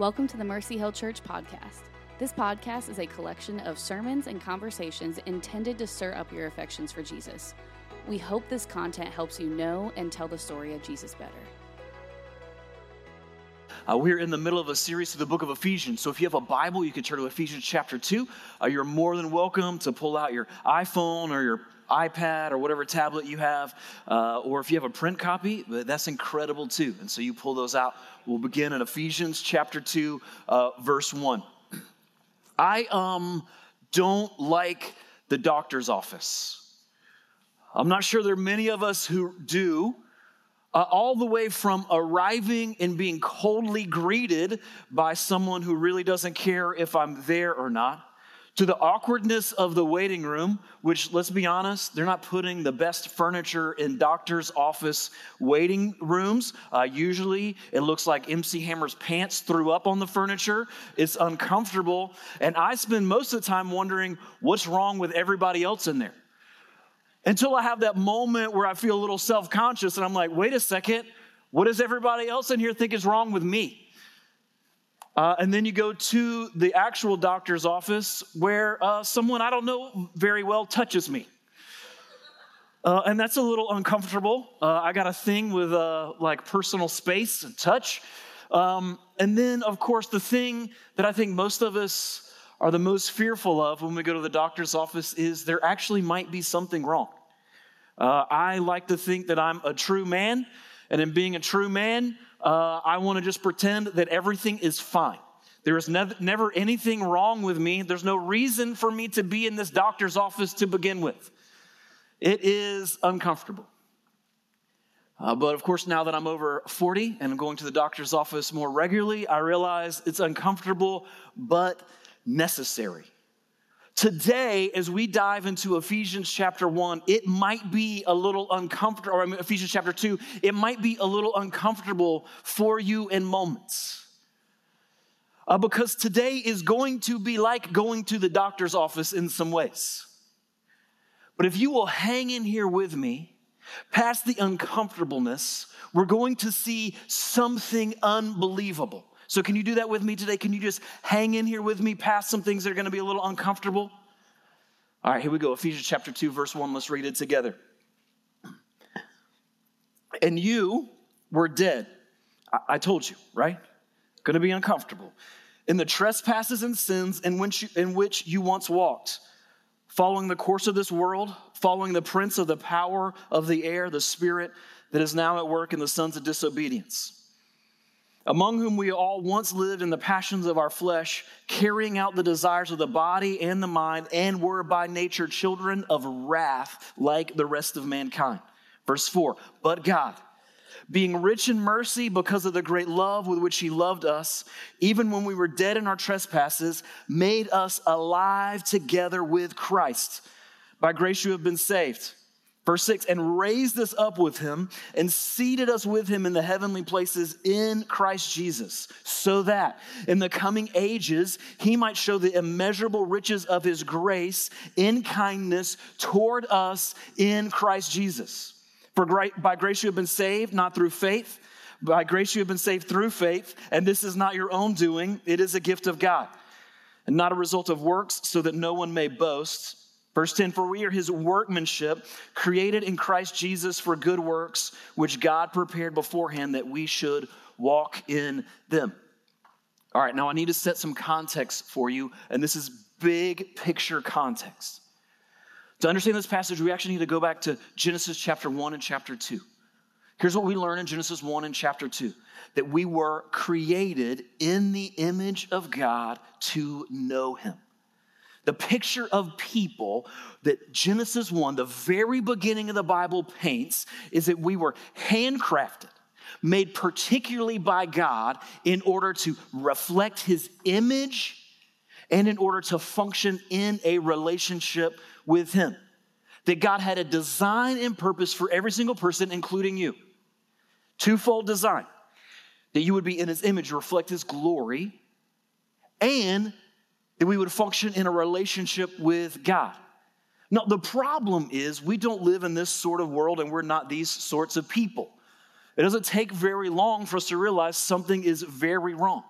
Welcome to the Mercy Hill Church podcast. This podcast is a collection of sermons and conversations intended to stir up your affections for Jesus. We hope this content helps you know and tell the story of Jesus better. Uh, we're in the middle of a series through the book of Ephesians. So if you have a Bible, you can turn to Ephesians chapter 2. Uh, you're more than welcome to pull out your iPhone or your iPad or whatever tablet you have, uh, or if you have a print copy, that's incredible too. And so you pull those out. We'll begin in Ephesians chapter 2, uh, verse 1. I um, don't like the doctor's office. I'm not sure there are many of us who do. Uh, all the way from arriving and being coldly greeted by someone who really doesn't care if I'm there or not, to the awkwardness of the waiting room, which, let's be honest, they're not putting the best furniture in doctor's office waiting rooms. Uh, usually, it looks like MC Hammer's pants threw up on the furniture. It's uncomfortable. And I spend most of the time wondering what's wrong with everybody else in there. Until I have that moment where I feel a little self conscious and I'm like, wait a second, what does everybody else in here think is wrong with me? Uh, and then you go to the actual doctor's office where uh, someone I don't know very well touches me. Uh, and that's a little uncomfortable. Uh, I got a thing with uh, like personal space and touch. Um, and then, of course, the thing that I think most of us are the most fearful of when we go to the doctor's office is there actually might be something wrong. Uh, I like to think that I'm a true man, and in being a true man, uh, I want to just pretend that everything is fine. There is never, never anything wrong with me. There's no reason for me to be in this doctor's office to begin with. It is uncomfortable. Uh, but of course, now that I'm over 40 and I'm going to the doctor's office more regularly, I realize it's uncomfortable but necessary. Today, as we dive into Ephesians chapter 1, it might be a little uncomfortable, or Ephesians chapter 2, it might be a little uncomfortable for you in moments. Uh, because today is going to be like going to the doctor's office in some ways. But if you will hang in here with me, past the uncomfortableness, we're going to see something unbelievable. So, can you do that with me today? Can you just hang in here with me past some things that are going to be a little uncomfortable? All right, here we go. Ephesians chapter 2, verse 1. Let's read it together. And you were dead. I, I told you, right? Going to be uncomfortable. In the trespasses and sins in which, you, in which you once walked, following the course of this world, following the prince of the power of the air, the spirit that is now at work in the sons of disobedience among whom we all once lived in the passions of our flesh, carrying out the desires of the body and the mind, and were by nature children of wrath like the rest of mankind. Verse 4 But God, being rich in mercy because of the great love with which He loved us, even when we were dead in our trespasses, made us alive together with Christ. By grace you have been saved Verse 6 and raised us up with him and seated us with him in the heavenly places in Christ Jesus, so that in the coming ages he might show the immeasurable riches of his grace in kindness toward us in Christ Jesus. For by grace you have been saved, not through faith. By grace you have been saved through faith, and this is not your own doing, it is a gift of God, and not a result of works, so that no one may boast. Verse 10 For we are his workmanship, created in Christ Jesus for good works, which God prepared beforehand that we should walk in them. All right, now I need to set some context for you, and this is big picture context. To understand this passage, we actually need to go back to Genesis chapter 1 and chapter 2. Here's what we learn in Genesis 1 and chapter 2 that we were created in the image of God to know him. The picture of people that Genesis 1, the very beginning of the Bible, paints is that we were handcrafted, made particularly by God in order to reflect his image and in order to function in a relationship with him. That God had a design and purpose for every single person, including you. Twofold design that you would be in his image, reflect his glory, and that we would function in a relationship with God. Now, the problem is we don't live in this sort of world and we're not these sorts of people. It doesn't take very long for us to realize something is very wrong.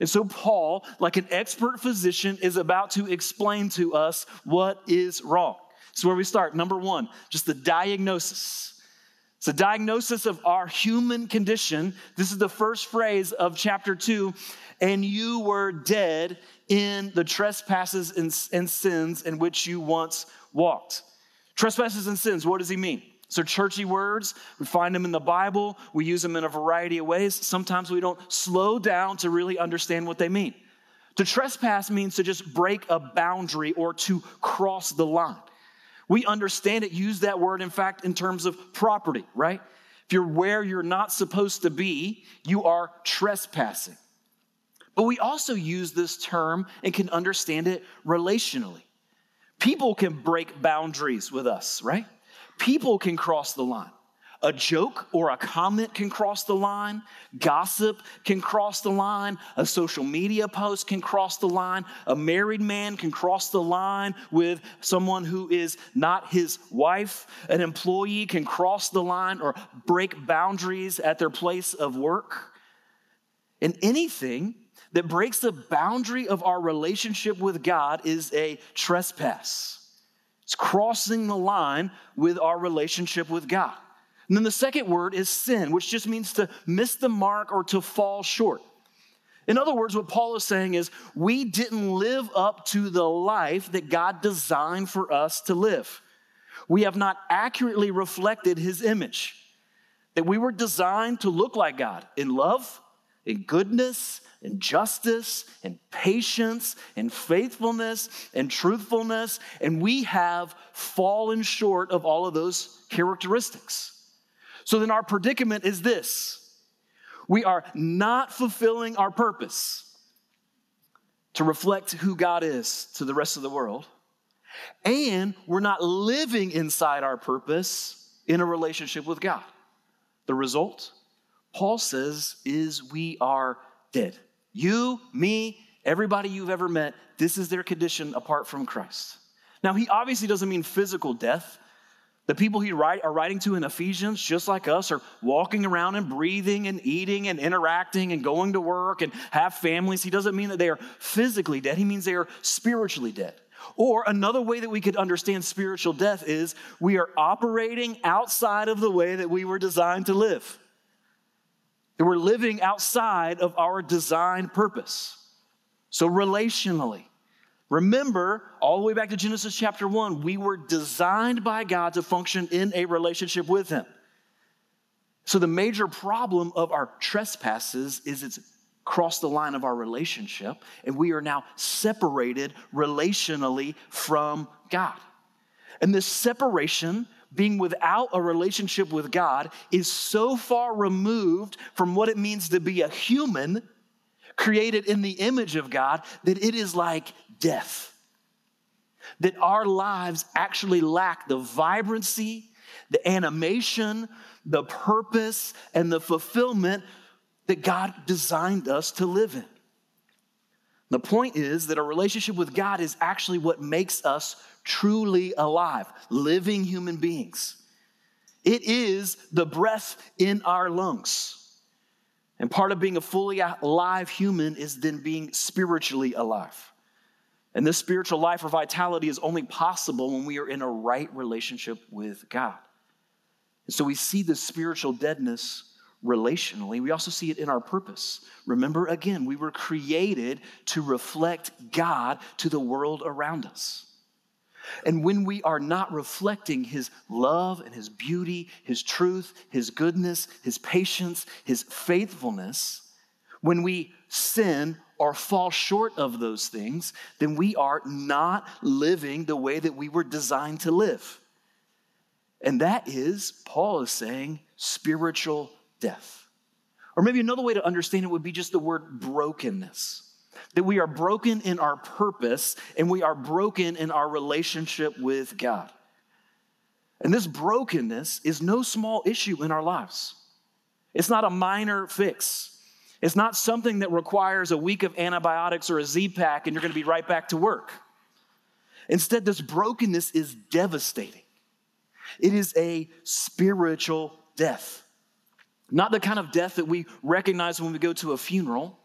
And so, Paul, like an expert physician, is about to explain to us what is wrong. So, where we start. Number one, just the diagnosis. It's a diagnosis of our human condition. This is the first phrase of chapter two. And you were dead in the trespasses and, and sins in which you once walked. Trespasses and sins, what does he mean? So, churchy words, we find them in the Bible. We use them in a variety of ways. Sometimes we don't slow down to really understand what they mean. To trespass means to just break a boundary or to cross the line. We understand it, use that word, in fact, in terms of property, right? If you're where you're not supposed to be, you are trespassing. But we also use this term and can understand it relationally. People can break boundaries with us, right? People can cross the line. A joke or a comment can cross the line. Gossip can cross the line. A social media post can cross the line. A married man can cross the line with someone who is not his wife. An employee can cross the line or break boundaries at their place of work. And anything that breaks the boundary of our relationship with God is a trespass. It's crossing the line with our relationship with God. And then the second word is sin, which just means to miss the mark or to fall short. In other words, what Paul is saying is we didn't live up to the life that God designed for us to live. We have not accurately reflected his image. That we were designed to look like God in love, in goodness, in justice in patience in faithfulness in truthfulness, and we have fallen short of all of those characteristics. So then our predicament is this we are not fulfilling our purpose to reflect who God is to the rest of the world, and we're not living inside our purpose in a relationship with God. The result, Paul says, is we are dead. You, me, everybody you've ever met, this is their condition apart from Christ. Now, he obviously doesn't mean physical death. The people he write, are writing to in Ephesians, just like us, are walking around and breathing and eating and interacting and going to work and have families. He doesn't mean that they are physically dead, he means they are spiritually dead. Or another way that we could understand spiritual death is we are operating outside of the way that we were designed to live that we're living outside of our design purpose. So, relationally, remember all the way back to Genesis chapter 1, we were designed by God to function in a relationship with Him. So, the major problem of our trespasses is it's crossed the line of our relationship, and we are now separated relationally from God. And this separation being without a relationship with God is so far removed from what it means to be a human created in the image of God that it is like death. That our lives actually lack the vibrancy, the animation, the purpose, and the fulfillment that God designed us to live in. The point is that a relationship with God is actually what makes us truly alive, living human beings. It is the breath in our lungs. And part of being a fully alive human is then being spiritually alive. And this spiritual life or vitality is only possible when we are in a right relationship with God. And so we see this spiritual deadness relationally. We also see it in our purpose. Remember, again, we were created to reflect God to the world around us. And when we are not reflecting His love and His beauty, His truth, His goodness, His patience, His faithfulness, when we sin or fall short of those things, then we are not living the way that we were designed to live. And that is, Paul is saying, spiritual death. Or maybe another way to understand it would be just the word brokenness that we are broken in our purpose and we are broken in our relationship with God. And this brokenness is no small issue in our lives. It's not a minor fix. It's not something that requires a week of antibiotics or a Z pack and you're going to be right back to work. Instead, this brokenness is devastating. It is a spiritual death. Not the kind of death that we recognize when we go to a funeral,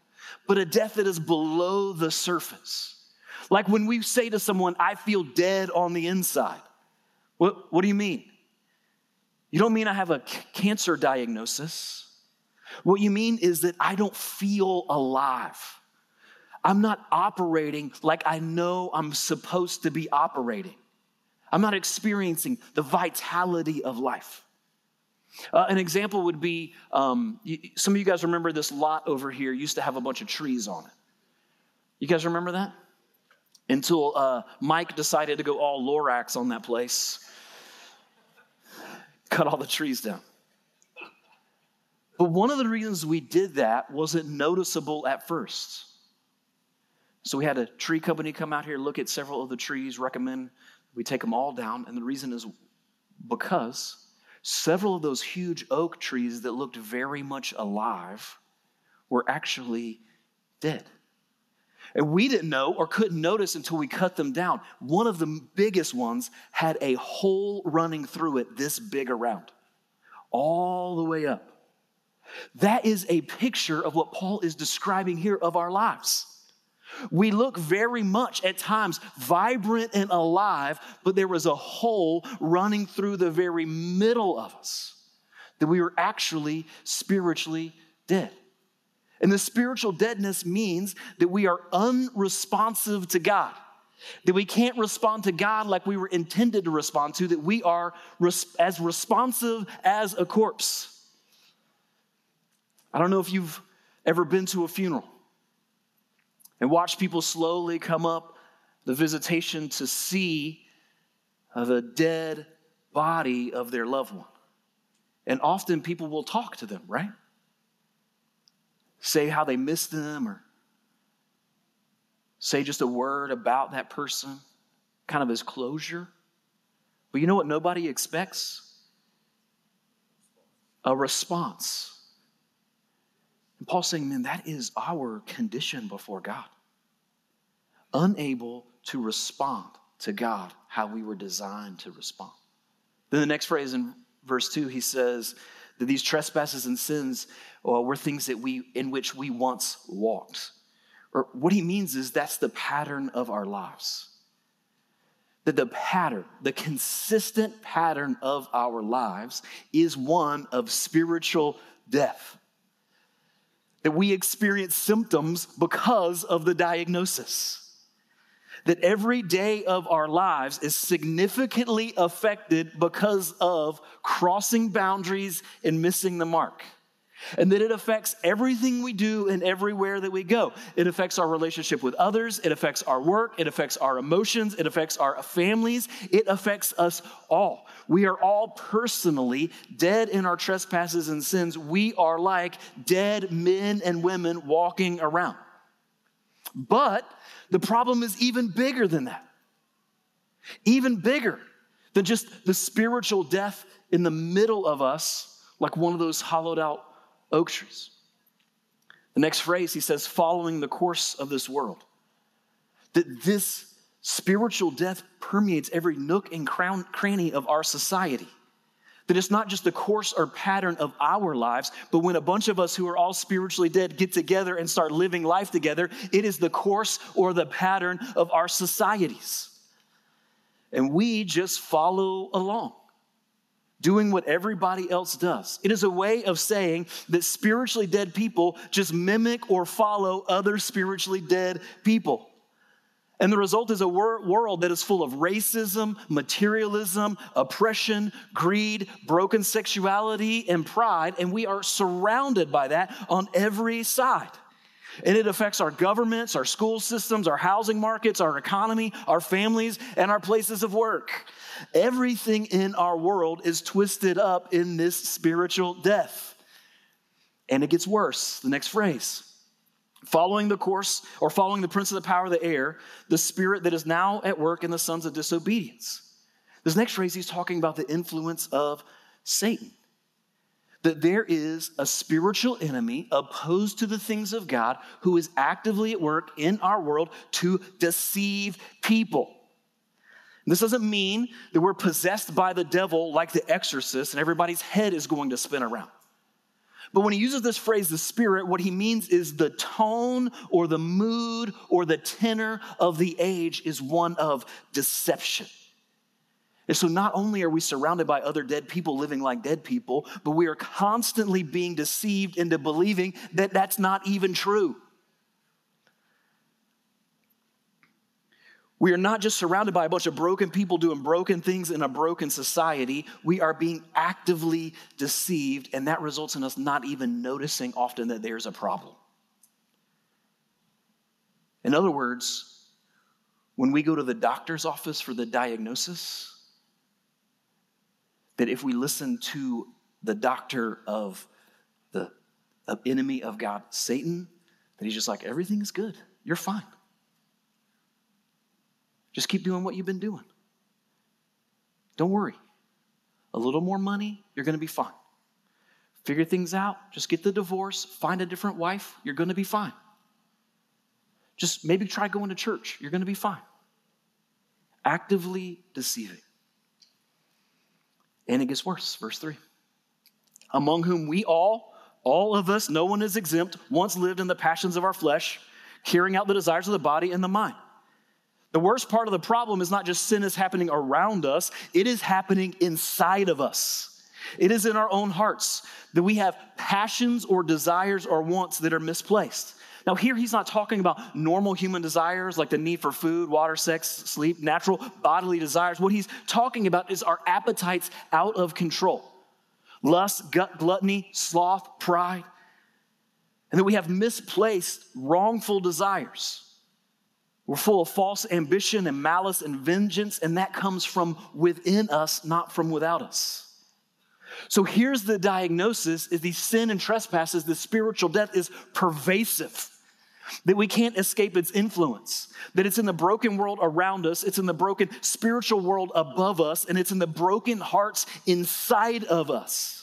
but a death that is below the surface. Like when we say to someone, I feel dead on the inside. What, what do you mean? You don't mean I have a c- cancer diagnosis. What you mean is that I don't feel alive. I'm not operating like I know I'm supposed to be operating. I'm not experiencing the vitality of life. Uh, an example would be um, some of you guys remember this lot over here used to have a bunch of trees on it. You guys remember that? Until uh, Mike decided to go all Lorax on that place, cut all the trees down. But one of the reasons we did that wasn't noticeable at first. So we had a tree company come out here, look at several of the trees, recommend we take them all down. And the reason is because several of those huge oak trees that looked very much alive were actually dead. And we didn't know or couldn't notice until we cut them down. One of the biggest ones had a hole running through it this big around, all the way up. That is a picture of what Paul is describing here of our lives. We look very much at times vibrant and alive, but there was a hole running through the very middle of us that we were actually spiritually dead. And the spiritual deadness means that we are unresponsive to God, that we can't respond to God like we were intended to respond to, that we are res- as responsive as a corpse. I don't know if you've ever been to a funeral and watch people slowly come up the visitation to see uh, the dead body of their loved one. And often people will talk to them, right? Say how they miss them or say just a word about that person, kind of as closure. But you know what nobody expects? A response. And Paul's saying, man, that is our condition before God. Unable to respond to God how we were designed to respond. Then the next phrase in verse 2, he says that these trespasses and sins well, were things that we in which we once walked. Or what he means is that's the pattern of our lives. That the pattern, the consistent pattern of our lives is one of spiritual death that we experience symptoms because of the diagnosis. That every day of our lives is significantly affected because of crossing boundaries and missing the mark and that it affects everything we do and everywhere that we go. It affects our relationship with others, it affects our work, it affects our emotions, it affects our families, it affects us all. We are all personally dead in our trespasses and sins. We are like dead men and women walking around. But the problem is even bigger than that. Even bigger than just the spiritual death in the middle of us, like one of those hollowed out oak trees. The next phrase, he says, following the course of this world. That this spiritual death permeates every nook and cranny of our society. That it's not just the course or pattern of our lives, but when a bunch of us who are all spiritually dead get together and start living life together, it is the course or the pattern of our societies. And we just follow along doing what everybody else does. It is a way of saying that spiritually dead people just mimic or follow other spiritually dead people. And the result is a wor- world that is full of racism, materialism, oppression, greed, broken sexuality, and pride. And we are surrounded by that on every side. And it affects our governments, our school systems, our housing markets, our economy, our families, and our places of work. Everything in our world is twisted up in this spiritual death. And it gets worse. The next phrase following the course or following the prince of the power of the air, the spirit that is now at work in the sons of disobedience. This next phrase, he's talking about the influence of Satan that there is a spiritual enemy opposed to the things of God who is actively at work in our world to deceive people. This doesn't mean that we're possessed by the devil like the exorcist and everybody's head is going to spin around. But when he uses this phrase, the spirit, what he means is the tone or the mood or the tenor of the age is one of deception. And so not only are we surrounded by other dead people living like dead people, but we are constantly being deceived into believing that that's not even true. We are not just surrounded by a bunch of broken people doing broken things in a broken society. We are being actively deceived, and that results in us not even noticing often that there's a problem. In other words, when we go to the doctor's office for the diagnosis, that if we listen to the doctor of the of enemy of God, Satan, that he's just like, everything is good. You're fine. Just keep doing what you've been doing. Don't worry. A little more money, you're going to be fine. Figure things out. Just get the divorce, find a different wife, you're going to be fine. Just maybe try going to church, you're going to be fine. Actively deceiving. And it gets worse. Verse 3 Among whom we all, all of us, no one is exempt, once lived in the passions of our flesh, carrying out the desires of the body and the mind. The worst part of the problem is not just sin is happening around us, it is happening inside of us. It is in our own hearts that we have passions or desires or wants that are misplaced. Now, here he's not talking about normal human desires like the need for food, water, sex, sleep, natural bodily desires. What he's talking about is our appetites out of control lust, gut, gluttony, sloth, pride. And that we have misplaced, wrongful desires. We're full of false ambition and malice and vengeance, and that comes from within us, not from without us. So here's the diagnosis is the sin and trespasses, the spiritual death is pervasive. That we can't escape its influence. That it's in the broken world around us, it's in the broken spiritual world above us, and it's in the broken hearts inside of us.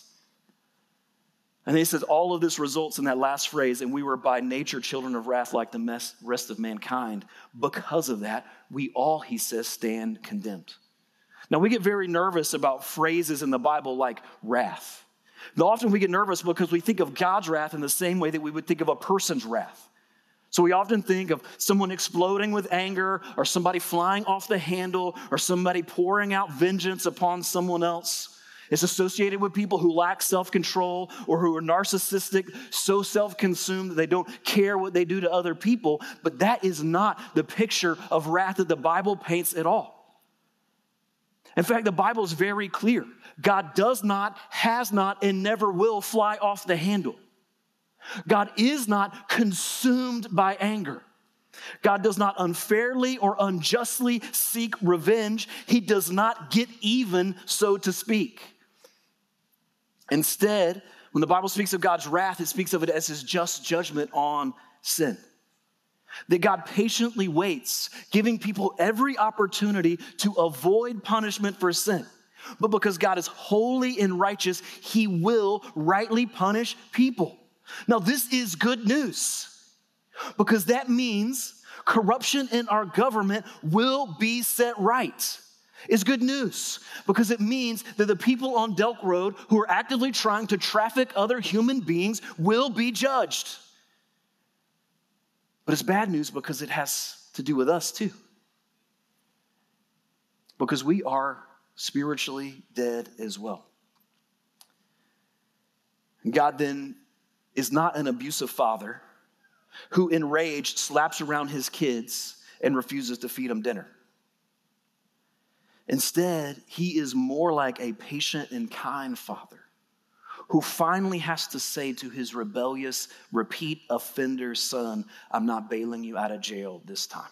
And he says all of this results in that last phrase, and we were by nature children of wrath like the rest of mankind. Because of that, we all, he says, stand condemned. Now, we get very nervous about phrases in the Bible like wrath. Often we get nervous because we think of God's wrath in the same way that we would think of a person's wrath. So we often think of someone exploding with anger, or somebody flying off the handle, or somebody pouring out vengeance upon someone else. It's associated with people who lack self control or who are narcissistic, so self consumed that they don't care what they do to other people. But that is not the picture of wrath that the Bible paints at all. In fact, the Bible is very clear God does not, has not, and never will fly off the handle. God is not consumed by anger. God does not unfairly or unjustly seek revenge. He does not get even, so to speak. Instead, when the Bible speaks of God's wrath, it speaks of it as his just judgment on sin. That God patiently waits, giving people every opportunity to avoid punishment for sin. But because God is holy and righteous, he will rightly punish people. Now, this is good news because that means corruption in our government will be set right It's good news because it means that the people on Delk Road who are actively trying to traffic other human beings will be judged. But it's bad news because it has to do with us too. Because we are spiritually dead as well. God then is not an abusive father who, enraged, slaps around his kids and refuses to feed them dinner. Instead, he is more like a patient and kind father who finally has to say to his rebellious, repeat offender son, I'm not bailing you out of jail this time.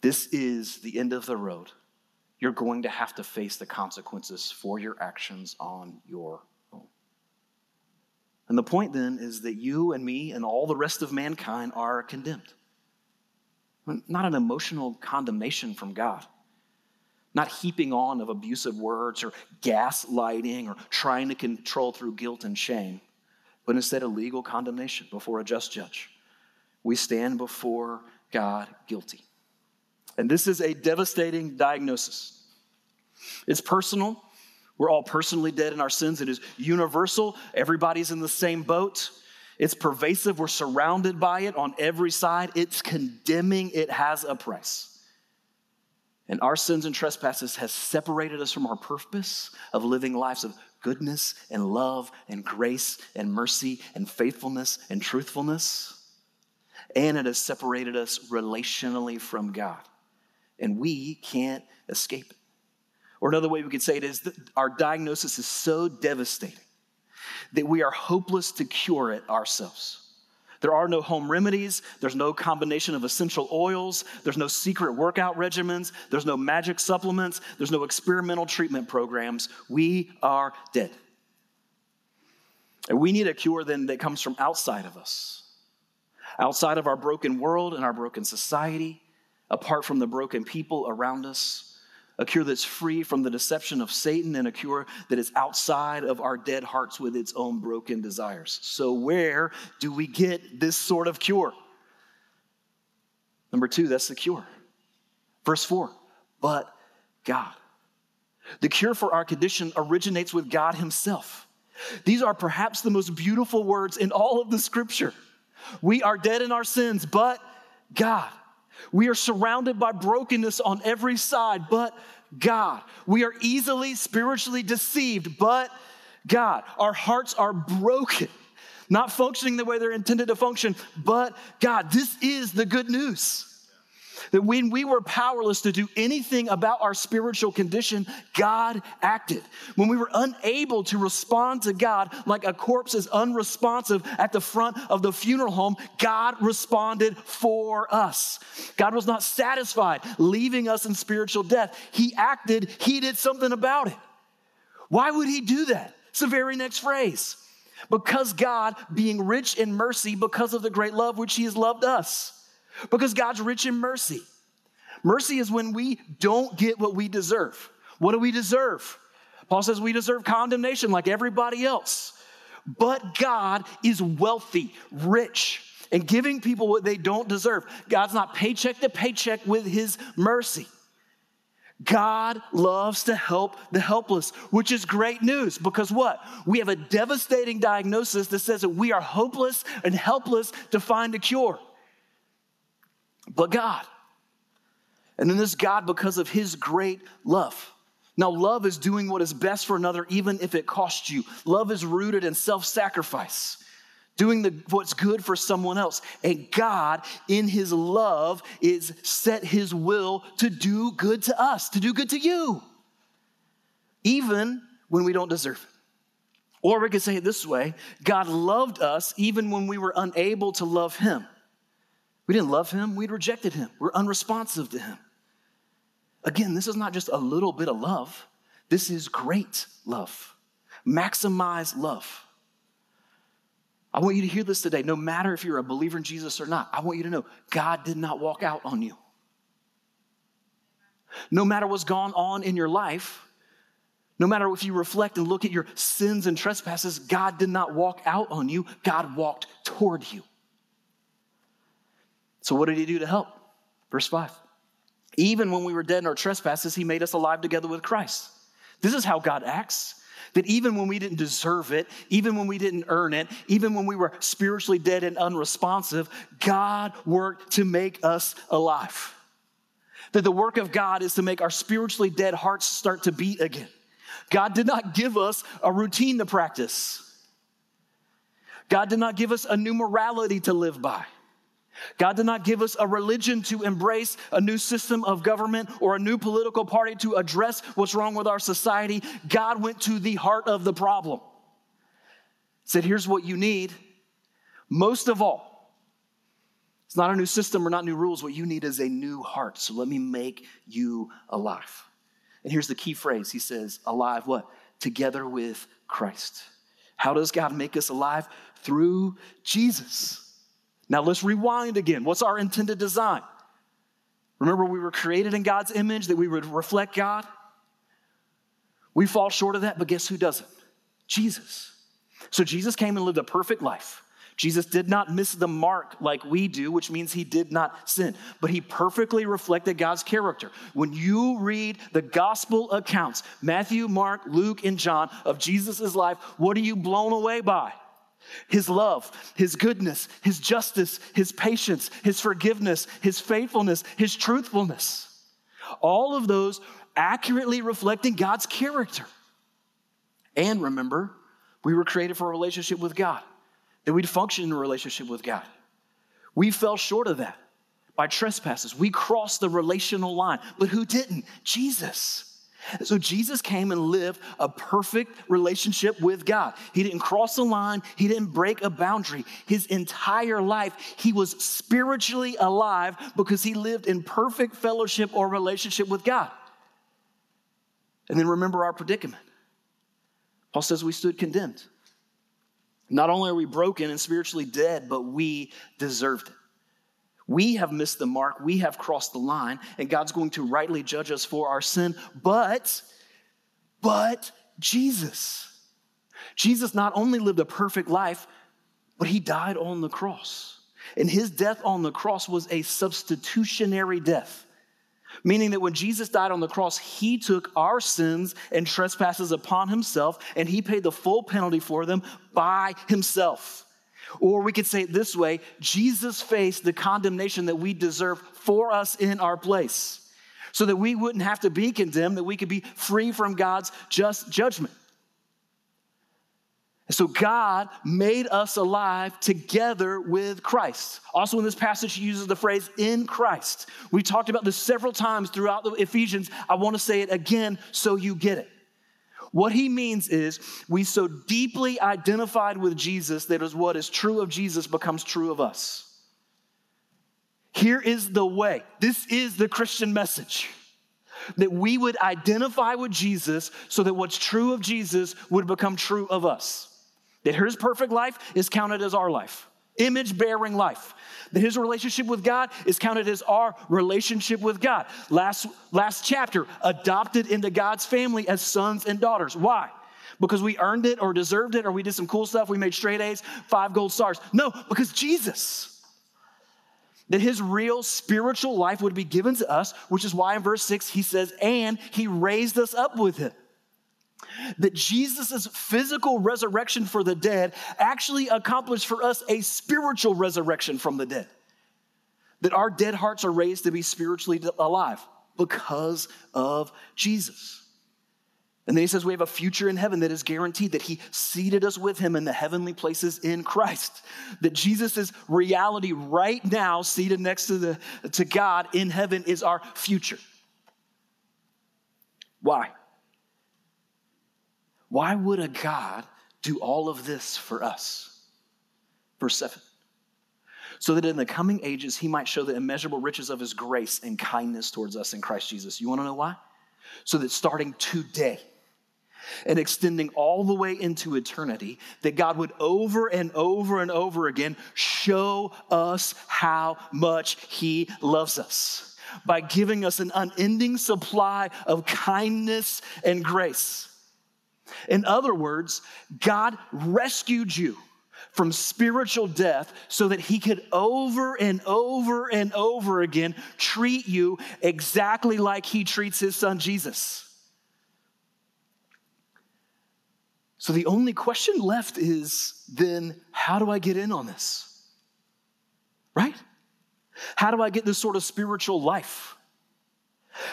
This is the end of the road. You're going to have to face the consequences for your actions on your own. And the point then is that you and me and all the rest of mankind are condemned not an emotional condemnation from God, not heaping on of abusive words or gaslighting or trying to control through guilt and shame, but instead a legal condemnation before a just judge. We stand before God guilty. And this is a devastating diagnosis. It's personal, We're all personally dead in our sins. It is universal. Everybody's in the same boat. It's pervasive. We're surrounded by it on every side. It's condemning. It has a price. And our sins and trespasses has separated us from our purpose of living lives of goodness and love and grace and mercy and faithfulness and truthfulness. And it has separated us relationally from God. And we can't escape it. Or another way we could say it is that our diagnosis is so devastating that we are hopeless to cure it ourselves. There are no home remedies. There's no combination of essential oils. There's no secret workout regimens. There's no magic supplements. There's no experimental treatment programs. We are dead. And we need a cure then that comes from outside of us, outside of our broken world and our broken society, apart from the broken people around us a cure that's free from the deception of Satan, and a cure that is outside of our dead hearts with its own broken desires. So, where do we get this sort of cure? Number two, that's the cure. Verse four, but God. The cure for our condition originates with God Himself. These are perhaps the most beautiful words in all of the scripture. We are dead in our sins, but God. We are surrounded by brokenness on every side, but God. We are easily spiritually deceived, but God. Our hearts are broken, not functioning the way they're intended to function, but God. This is the good news. That when we were powerless to do anything about our spiritual condition, God acted. When we were unable to respond to God like a corpse is unresponsive at the front of the funeral home, God responded for us. God was not satisfied leaving us in spiritual death. He acted, He did something about it. Why would He do that? It's the very next phrase. Because God, being rich in mercy, because of the great love which He has loved us because God's rich in mercy. Mercy is when we don't get what we deserve. What do we deserve? Paul says we deserve condemnation like everybody else. But God is wealthy, rich, and giving people what they don't deserve. God's not paycheck to paycheck with his mercy. God loves to help the helpless, which is great news because what? We have a devastating diagnosis that says that we are hopeless and helpless to find a cure but God. And then this God because of his great love. Now, love is doing what is best for another, even if it costs you. Love is rooted in self sacrifice, doing the, what's good for someone else. And God, in his love, is set his will to do good to us, to do good to you, even when we don't deserve it. Or we could say it this way God loved us even when we were unable to love him. We didn't love him, we'd rejected him. We're unresponsive to him. Again, this is not just a little bit of love, this is great love. Maximize love. I want you to hear this today. No matter if you're a believer in Jesus or not, I want you to know God did not walk out on you. No matter what's gone on in your life, no matter if you reflect and look at your sins and trespasses, God did not walk out on you, God walked toward you. So, what did he do to help? Verse 5. Even when we were dead in our trespasses, he made us alive together with Christ. This is how God acts. That even when we didn't deserve it, even when we didn't earn it, even when we were spiritually dead and unresponsive, God worked to make us alive. That the work of God is to make our spiritually dead hearts start to beat again. God did not give us a routine to practice. God did not give us a new morality to live by. God did not give us a religion to embrace a new system of government or a new political party to address what's wrong with our society. God went to the heart of the problem. Said, here's what you need. Most of all, it's not a new system or not new rules. What you need is a new heart. So let me make you alive. And here's the key phrase He says, alive what? Together with Christ. How does God make us alive? Through Jesus. Now let's rewind again. What's our intended design? Remember, we were created in God's image, that we would reflect God. We fall short of that, but guess who doesn't? Jesus. So Jesus came and lived a perfect life, Jesus did not miss the mark like we do, which means he did not sin, but he perfectly reflected God's character. When you read the gospel accounts, Matthew, Mark, Luke, and John, of Jesus' life, what are you blown away by? His love, His goodness, His justice, His patience, His forgiveness, His faithfulness, His truthfulness. All of those accurately reflecting God's character. And remember, we were created for a relationship with God, that we'd function in a relationship with God. We fell short of that by trespasses. We crossed the relational line. But who didn't? Jesus. So Jesus came and lived a perfect relationship with God. He didn't cross a line, he didn't break a boundary. His entire life, he was spiritually alive because he lived in perfect fellowship or relationship with God. And then remember our predicament. Paul says we stood condemned. Not only are we broken and spiritually dead, but we deserved it. We have missed the mark, we have crossed the line, and God's going to rightly judge us for our sin. But, but Jesus. Jesus not only lived a perfect life, but he died on the cross. And his death on the cross was a substitutionary death, meaning that when Jesus died on the cross, he took our sins and trespasses upon himself, and he paid the full penalty for them by himself. Or we could say it this way Jesus faced the condemnation that we deserve for us in our place so that we wouldn't have to be condemned, that we could be free from God's just judgment. And so God made us alive together with Christ. Also, in this passage, he uses the phrase in Christ. We talked about this several times throughout the Ephesians. I want to say it again so you get it. What he means is we so deeply identified with Jesus that is what is true of Jesus becomes true of us. Here is the way. This is the Christian message. That we would identify with Jesus so that what's true of Jesus would become true of us. That his perfect life is counted as our life, image bearing life that his relationship with God is counted as our relationship with God. Last, last chapter, adopted into God's family as sons and daughters. Why? Because we earned it or deserved it or we did some cool stuff, we made straight A's, five gold stars. No, because Jesus. That his real spiritual life would be given to us, which is why in verse six he says, and he raised us up with him that Jesus' physical resurrection for the dead actually accomplished for us a spiritual resurrection from the dead. That our dead hearts are raised to be spiritually alive because of Jesus. And then he says we have a future in heaven that is guaranteed, that he seated us with him in the heavenly places in Christ. That Jesus' reality right now, seated next to, the, to God in heaven, is our future. Why? Why would a God do all of this for us? Verse 7 so that in the coming ages he might show the immeasurable riches of his grace and kindness towards us in Christ Jesus. You want to know why? So that starting today and extending all the way into eternity, that God would over and over and over again show us how much he loves us by giving us an unending supply of kindness and grace. In other words, God rescued you from spiritual death so that he could over and over and over again treat you exactly like he treats his son Jesus. So the only question left is then, how do I get in on this? Right? How do I get this sort of spiritual life?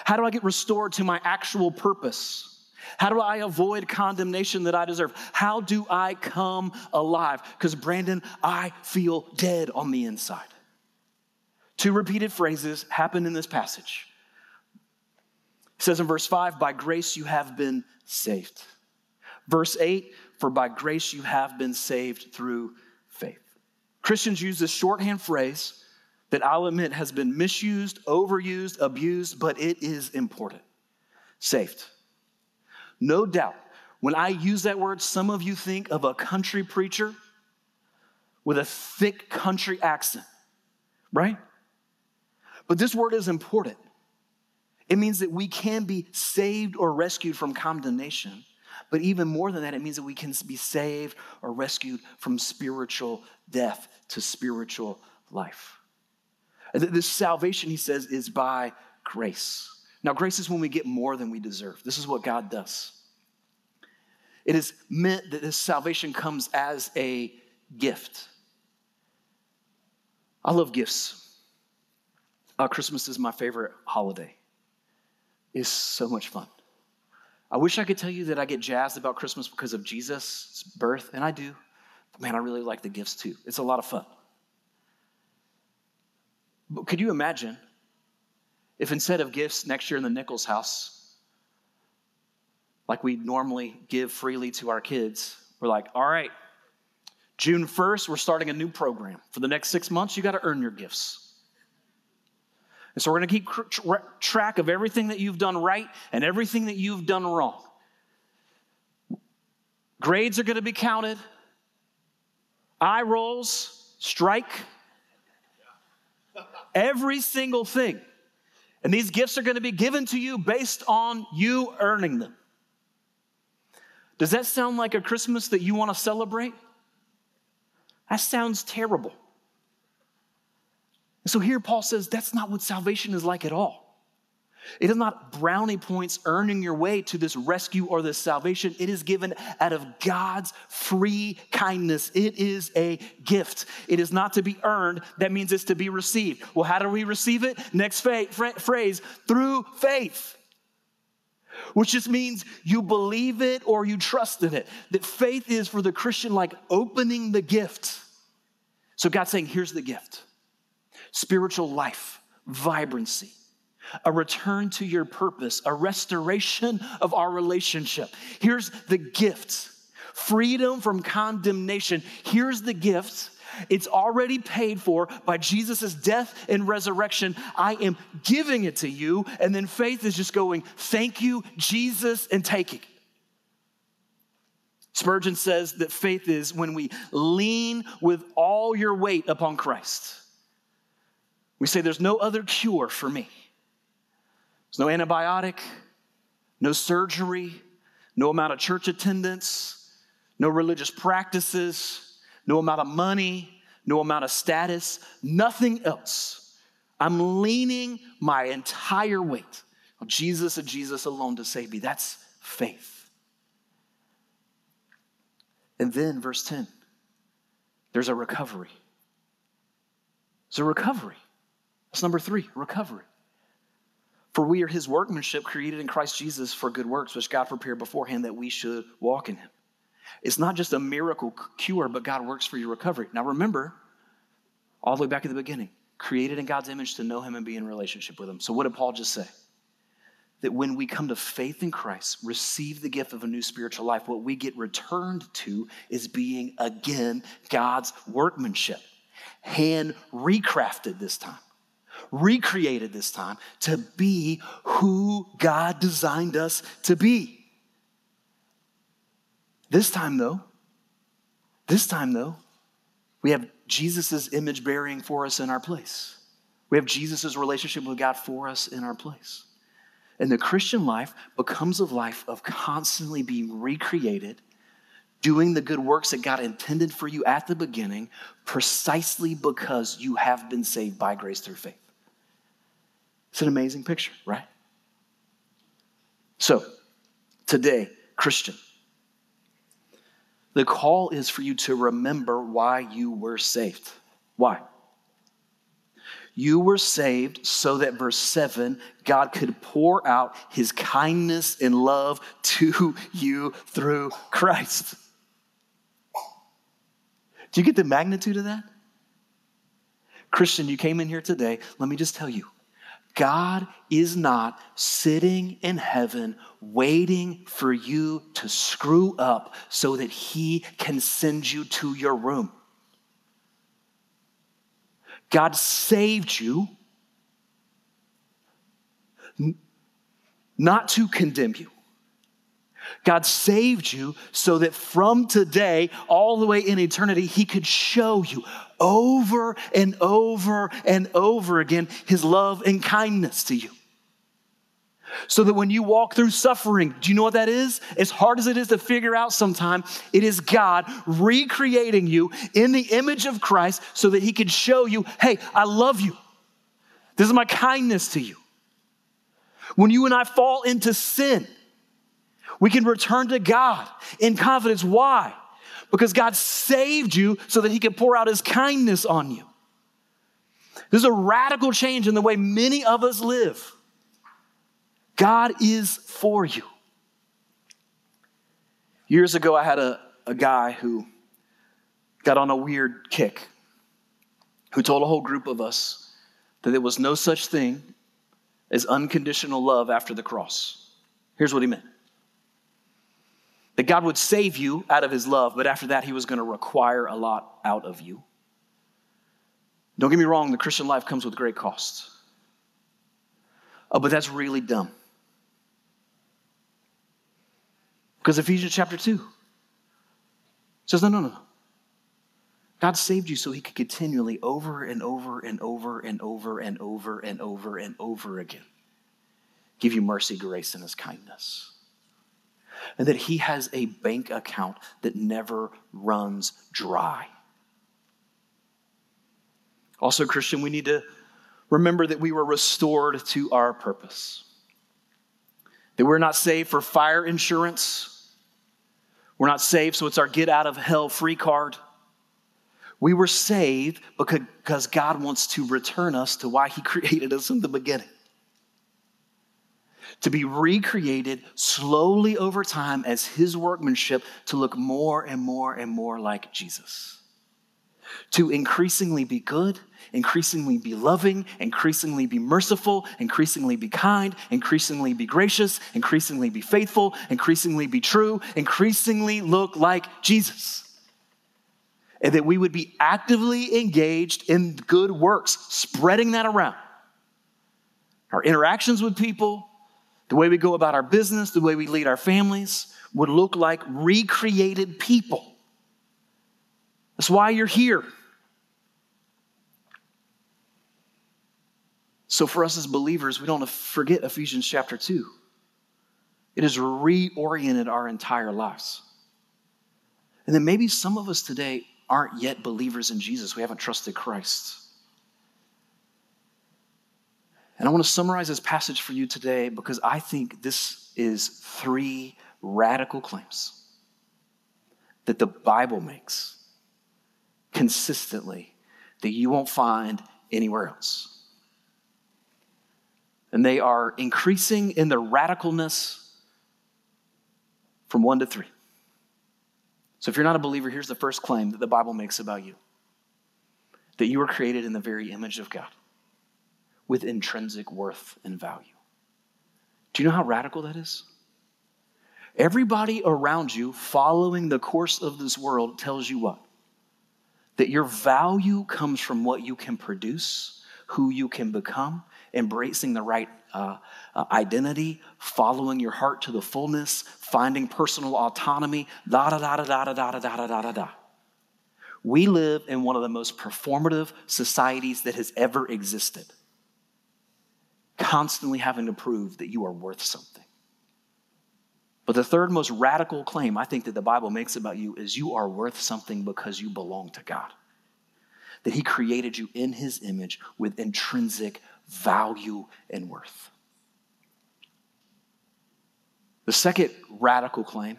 How do I get restored to my actual purpose? How do I avoid condemnation that I deserve? How do I come alive? Because, Brandon, I feel dead on the inside. Two repeated phrases happen in this passage. It says in verse 5, by grace you have been saved. Verse 8, for by grace you have been saved through faith. Christians use this shorthand phrase that I'll admit has been misused, overused, abused, but it is important. Saved. No doubt, when I use that word, some of you think of a country preacher with a thick country accent, right? But this word is important. It means that we can be saved or rescued from condemnation But even more than that, it means that we can be saved or rescued from spiritual death to spiritual life. This salvation, he says, is by grace. Now, grace is when we get more than we deserve. This is what God does. It is meant that this salvation comes as a gift. I love gifts. Uh, Christmas is my favorite holiday. It's so much fun. I wish I could tell you that I get jazzed about Christmas because of Jesus' birth, and I do. But man, I really like the gifts too. It's a lot of fun. But could you imagine if instead of gifts next year in the Nichols house, like we normally give freely to our kids, we're like, all right, June 1st, we're starting a new program. For the next six months, you got to earn your gifts. And so we're going to keep tr- track of everything that you've done right and everything that you've done wrong. Grades are going to be counted, eye rolls, strike, every single thing. And these gifts are going to be given to you based on you earning them. Does that sound like a Christmas that you want to celebrate? That sounds terrible. And so here Paul says that's not what salvation is like at all. It is not brownie points earning your way to this rescue or this salvation. It is given out of God's free kindness. It is a gift. It is not to be earned. That means it's to be received. Well, how do we receive it? Next phrase through faith which just means you believe it or you trust in it. That faith is for the Christian like opening the gift. So God's saying, here's the gift spiritual life, vibrancy, a return to your purpose, a restoration of our relationship. Here's the gift freedom from condemnation. Here's the gift. It's already paid for by Jesus' death and resurrection. I am giving it to you. And then faith is just going, Thank you, Jesus, and taking it. Spurgeon says that faith is when we lean with all your weight upon Christ. We say, There's no other cure for me. There's no antibiotic, no surgery, no amount of church attendance, no religious practices, no amount of money, no amount of status, nothing else. I'm leaning my entire weight on Jesus and Jesus alone to save me. That's faith. And then, verse 10, there's a recovery. There's a recovery. That's number three recovery. For we are his workmanship created in Christ Jesus for good works, which God prepared beforehand that we should walk in him. It's not just a miracle cure, but God works for your recovery. Now remember, all the way back at the beginning, created in God's image to know him and be in relationship with him. So what did Paul just say? That when we come to faith in Christ, receive the gift of a new spiritual life, what we get returned to is being again God's workmanship, hand recrafted this time recreated this time to be who God designed us to be. This time, though, this time, though, we have Jesus' image bearing for us in our place. We have Jesus' relationship with God for us in our place. And the Christian life becomes a life of constantly being recreated, doing the good works that God intended for you at the beginning, precisely because you have been saved by grace through faith. It's an amazing picture, right? So, today, Christian, the call is for you to remember why you were saved. Why? You were saved so that, verse 7, God could pour out his kindness and love to you through Christ. Do you get the magnitude of that? Christian, you came in here today. Let me just tell you God is not sitting in heaven waiting for you to screw up so that he can send you to your room. God saved you not to condemn you. God saved you so that from today, all the way in eternity, He could show you over and over and over again His love and kindness to you. So that when you walk through suffering, do you know what that is? As hard as it is to figure out sometime, it is God recreating you in the image of Christ so that He can show you, hey, I love you. This is my kindness to you. When you and I fall into sin, we can return to God in confidence. Why? Because God saved you so that He could pour out His kindness on you. There's a radical change in the way many of us live. God is for you. Years ago, I had a, a guy who got on a weird kick, who told a whole group of us that there was no such thing as unconditional love after the cross. Here's what he meant God would save you out of his love, but after that, he was going to require a lot out of you. Don't get me wrong, the Christian life comes with great costs. Oh, but that's really dumb. Because Ephesians chapter 2 says, no, no, no. God saved you so he could continually over and over and over and over and over and over and over again give you mercy, grace, and his kindness. And that he has a bank account that never runs dry. Also, Christian, we need to remember that we were restored to our purpose. That we're not saved for fire insurance. We're not saved so it's our get out of hell free card. We were saved because God wants to return us to why He created us in the beginning. To be recreated slowly over time as His workmanship to look more and more and more like Jesus. To increasingly be good, increasingly be loving, increasingly be merciful, increasingly be kind, increasingly be gracious, increasingly be faithful, increasingly be true, increasingly look like Jesus and that we would be actively engaged in good works, spreading that around. Our interactions with people, the way we go about our business, the way we lead our families would look like recreated people. That's why you're here. So, for us as believers, we don't forget Ephesians chapter 2. It has reoriented our entire lives. And then maybe some of us today aren't yet believers in Jesus. We haven't trusted Christ. And I want to summarize this passage for you today because I think this is three radical claims that the Bible makes consistently that you won't find anywhere else. And they are increasing in their radicalness from one to three. So, if you're not a believer, here's the first claim that the Bible makes about you that you were created in the very image of God with intrinsic worth and value. Do you know how radical that is? Everybody around you following the course of this world tells you what? That your value comes from what you can produce, who you can become, embracing the right uh, uh, identity, following your heart to the fullness, finding personal autonomy, da da da da da da da da da da da. We live in one of the most performative societies that has ever existed, constantly having to prove that you are worth something. But the third most radical claim I think that the Bible makes about you is you are worth something because you belong to God. That He created you in His image with intrinsic value and worth. The second radical claim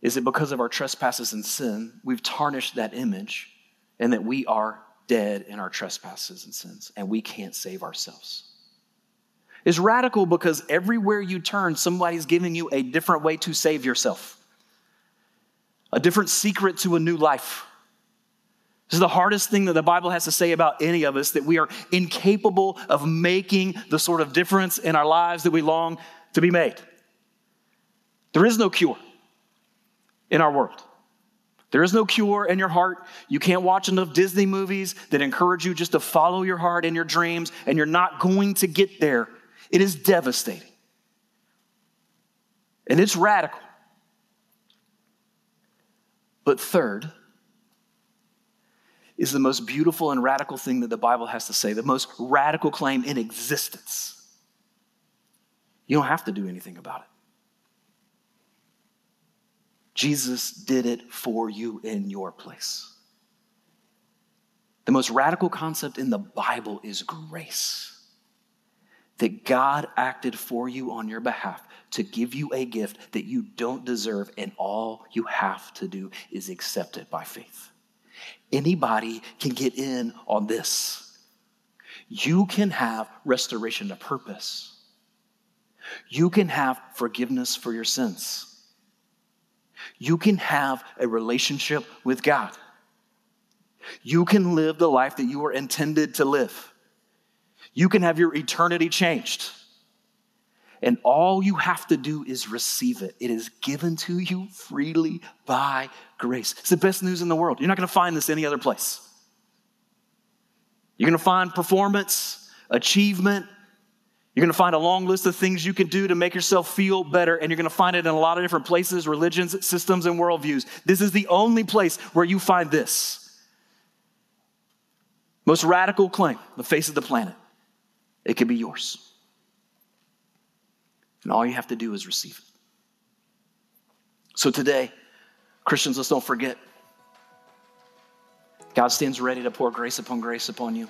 is that because of our trespasses and sin, we've tarnished that image and that we are dead in our trespasses and sins and we can't save ourselves. It's radical because everywhere you turn, somebody's giving you a different way to save yourself, a different secret to a new life. This is the hardest thing that the Bible has to say about any of us that we are incapable of making the sort of difference in our lives that we long to be made. There is no cure in our world. There is no cure in your heart. You can't watch enough Disney movies that encourage you just to follow your heart and your dreams, and you're not going to get there. It is devastating. And it's radical. But third, is the most beautiful and radical thing that the Bible has to say, the most radical claim in existence. You don't have to do anything about it. Jesus did it for you in your place. The most radical concept in the Bible is grace. That God acted for you on your behalf to give you a gift that you don't deserve, and all you have to do is accept it by faith. Anybody can get in on this. You can have restoration to purpose. You can have forgiveness for your sins. You can have a relationship with God. You can live the life that you were intended to live. You can have your eternity changed. And all you have to do is receive it. It is given to you freely by grace. It's the best news in the world. You're not going to find this any other place. You're going to find performance, achievement. You're going to find a long list of things you can do to make yourself feel better, and you're going to find it in a lot of different places, religions, systems, and worldviews. This is the only place where you find this. Most radical claim, the face of the planet. It could be yours. And all you have to do is receive it. So today, Christians, let's don't forget God stands ready to pour grace upon grace upon you,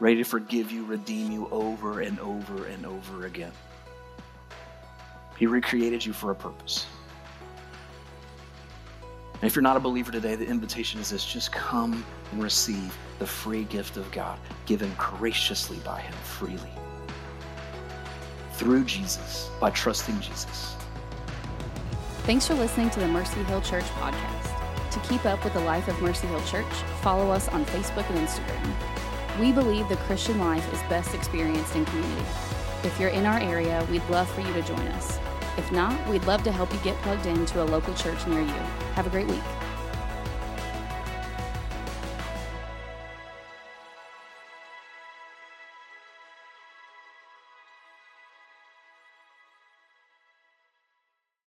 ready to forgive you, redeem you over and over and over again. He recreated you for a purpose. And if you're not a believer today, the invitation is this just come and receive the free gift of God given graciously by Him freely through Jesus by trusting Jesus. Thanks for listening to the Mercy Hill Church podcast. To keep up with the life of Mercy Hill Church, follow us on Facebook and Instagram. We believe the Christian life is best experienced in community. If you're in our area, we'd love for you to join us. If not, we'd love to help you get plugged into a local church near you. Have a great week.